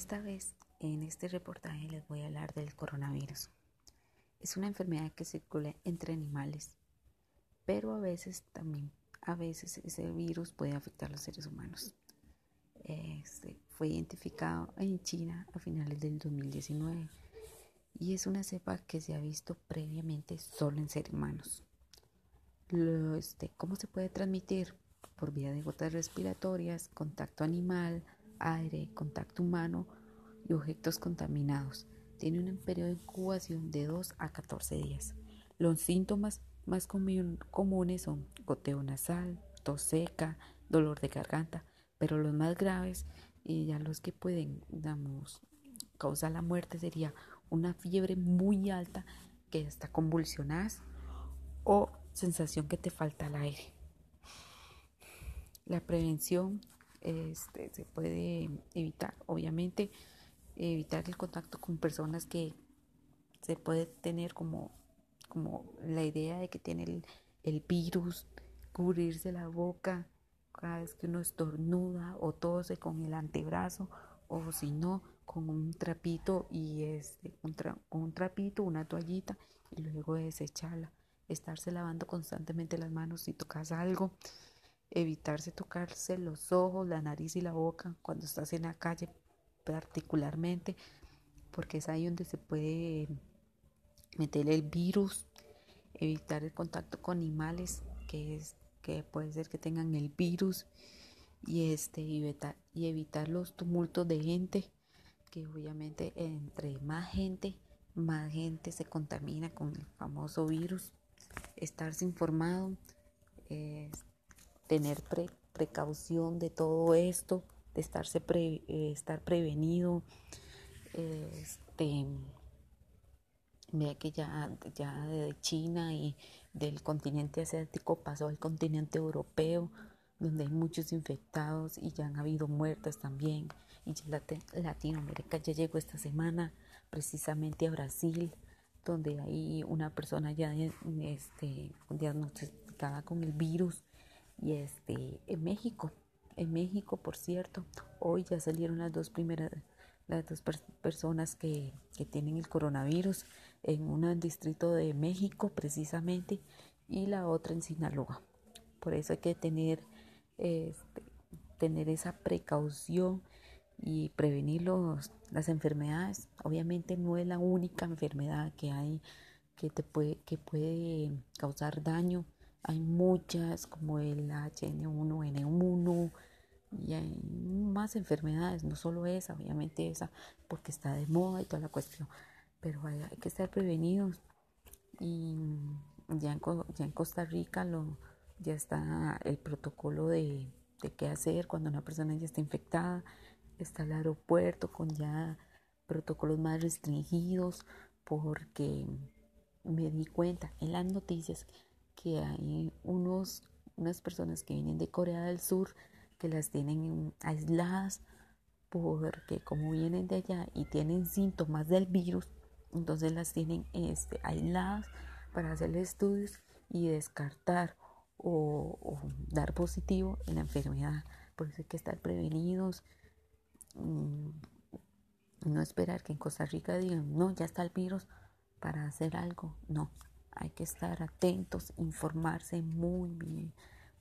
Esta vez en este reportaje les voy a hablar del coronavirus. Es una enfermedad que circula entre animales, pero a veces también, a veces ese virus puede afectar a los seres humanos. Este, fue identificado en China a finales del 2019 y es una cepa que se ha visto previamente solo en seres humanos. este, ¿Cómo se puede transmitir? Por vía de gotas respiratorias, contacto animal, aire, contacto humano y objetos contaminados. Tiene un periodo de incubación de 2 a 14 días. Los síntomas más comunes son goteo nasal, tos seca, dolor de garganta, pero los más graves y ya los que pueden, causar la muerte sería una fiebre muy alta que está convulsionada o sensación que te falta el aire. La prevención este, se puede evitar. Obviamente, evitar el contacto con personas que se puede tener como, como la idea de que tiene el, virus, cubrirse la boca cada vez que uno estornuda o tose con el antebrazo o si no con un trapito y este, un, un trapito, una toallita y luego desecharla. Estarse lavando constantemente las manos si tocas algo evitarse tocarse los ojos, la nariz y la boca cuando estás en la calle particularmente, porque es ahí donde se puede meter el virus, evitar el contacto con animales que es que puede ser que tengan el virus y este y evitar, los tumultos de gente que obviamente entre más gente más gente se contamina con el famoso virus. Estarse informado tener precaución de todo esto, de estarse eh, estar prevenido. Este, vea que ya, ya de China y del continente asiático pasó al continente europeo, donde hay muchos infectados y ya han habido muertes también. Y Latinoamérica ya llegó esta semana precisamente a Brasil, donde hay una persona ya este, diagnosticada con el virus y este, en México, en México, por cierto, hoy ya salieron las dos primeras, las dos personas que, que, tienen el coronavirus, en en Distrito de México precisamente y la otra en Sinaloa. Por eso hay que tener, este, tener esa precaución y prevenir los, las enfermedades. Obviamente no es la única enfermedad que hay que, te puede, que puede causar daño hay muchas como el HN1N1 y hay más enfermedades, no solo esa, obviamente esa, porque está de moda y toda la cuestión, pero hay, que estar prevenidos. Y ya en, ya en Costa Rica lo, ya está el protocolo de, de qué hacer cuando una persona ya está infectada, está el aeropuerto con ya protocolos más restringidos, porque me di cuenta en las noticias que hay unos, unas personas que vienen de Corea del Sur que las tienen aisladas porque como vienen de allá y tienen síntomas del virus, entonces las tienen este, aisladas para hacer estudios y descartar o, dar positivo en la enfermedad. Por eso hay que estar prevenidos. Mm, no esperar que en Costa Rica digan, no, ya está el virus para hacer algo. No, hay que estar atentos, informarse muy bien,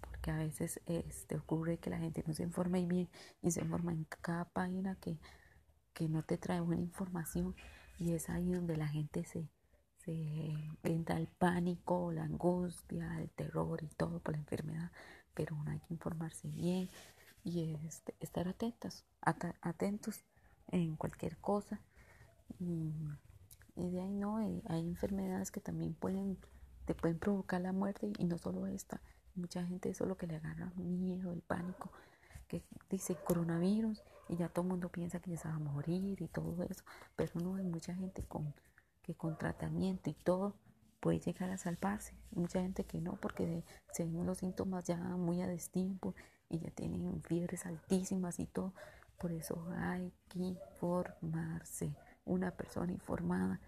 porque a veces este, ocurre que la gente no se informa bien y se informa en cada página que, que no te trae buena información y es ahí donde la gente se, se entra al pánico, la angustia, el terror y todo por la enfermedad, pero uno hay que informarse bien y este, estar atentos, atentos en cualquier cosa. Y de ahí no, hay, enfermedades que también pueden, te pueden provocar la muerte y no solo esta. Mucha gente eso es lo que le agarra miedo, el pánico, que dice coronavirus y ya todo el mundo piensa que ya se va a morir y todo eso. Pero no, hay mucha gente con, que con tratamiento y todo puede llegar a salvarse. Mucha gente que no, porque se ven los síntomas ya muy a destiempo y ya tienen fiebres altísimas y todo. Por eso hay que informarse. Una persona informada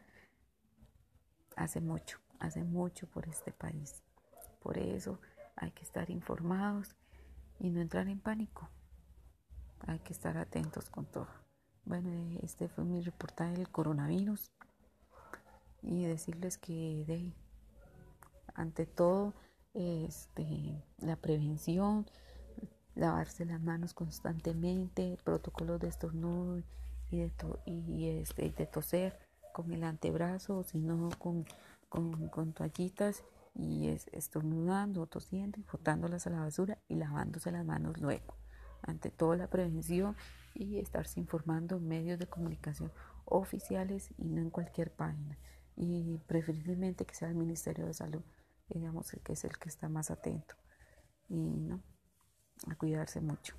hace mucho, hace mucho por este país. Por eso hay que estar informados y no entrar en pánico. Hay que estar atentos con todo. Bueno, este fue mi reportaje del coronavirus y decirles que de, ante todo este, la prevención, lavarse las manos constantemente, protocolos de estornudo y de, y, este, de toser con el antebrazo, sino con, con, con toallitas y es, estornudando, tosiendo y botándolas a la basura y lavándose las manos luego. Ante todo la prevención y estarse informando en medios de comunicación oficiales y no en cualquier página. Y preferiblemente que sea el Ministerio de Salud, digamos, que es el que está más atento. Y no, a cuidarse mucho.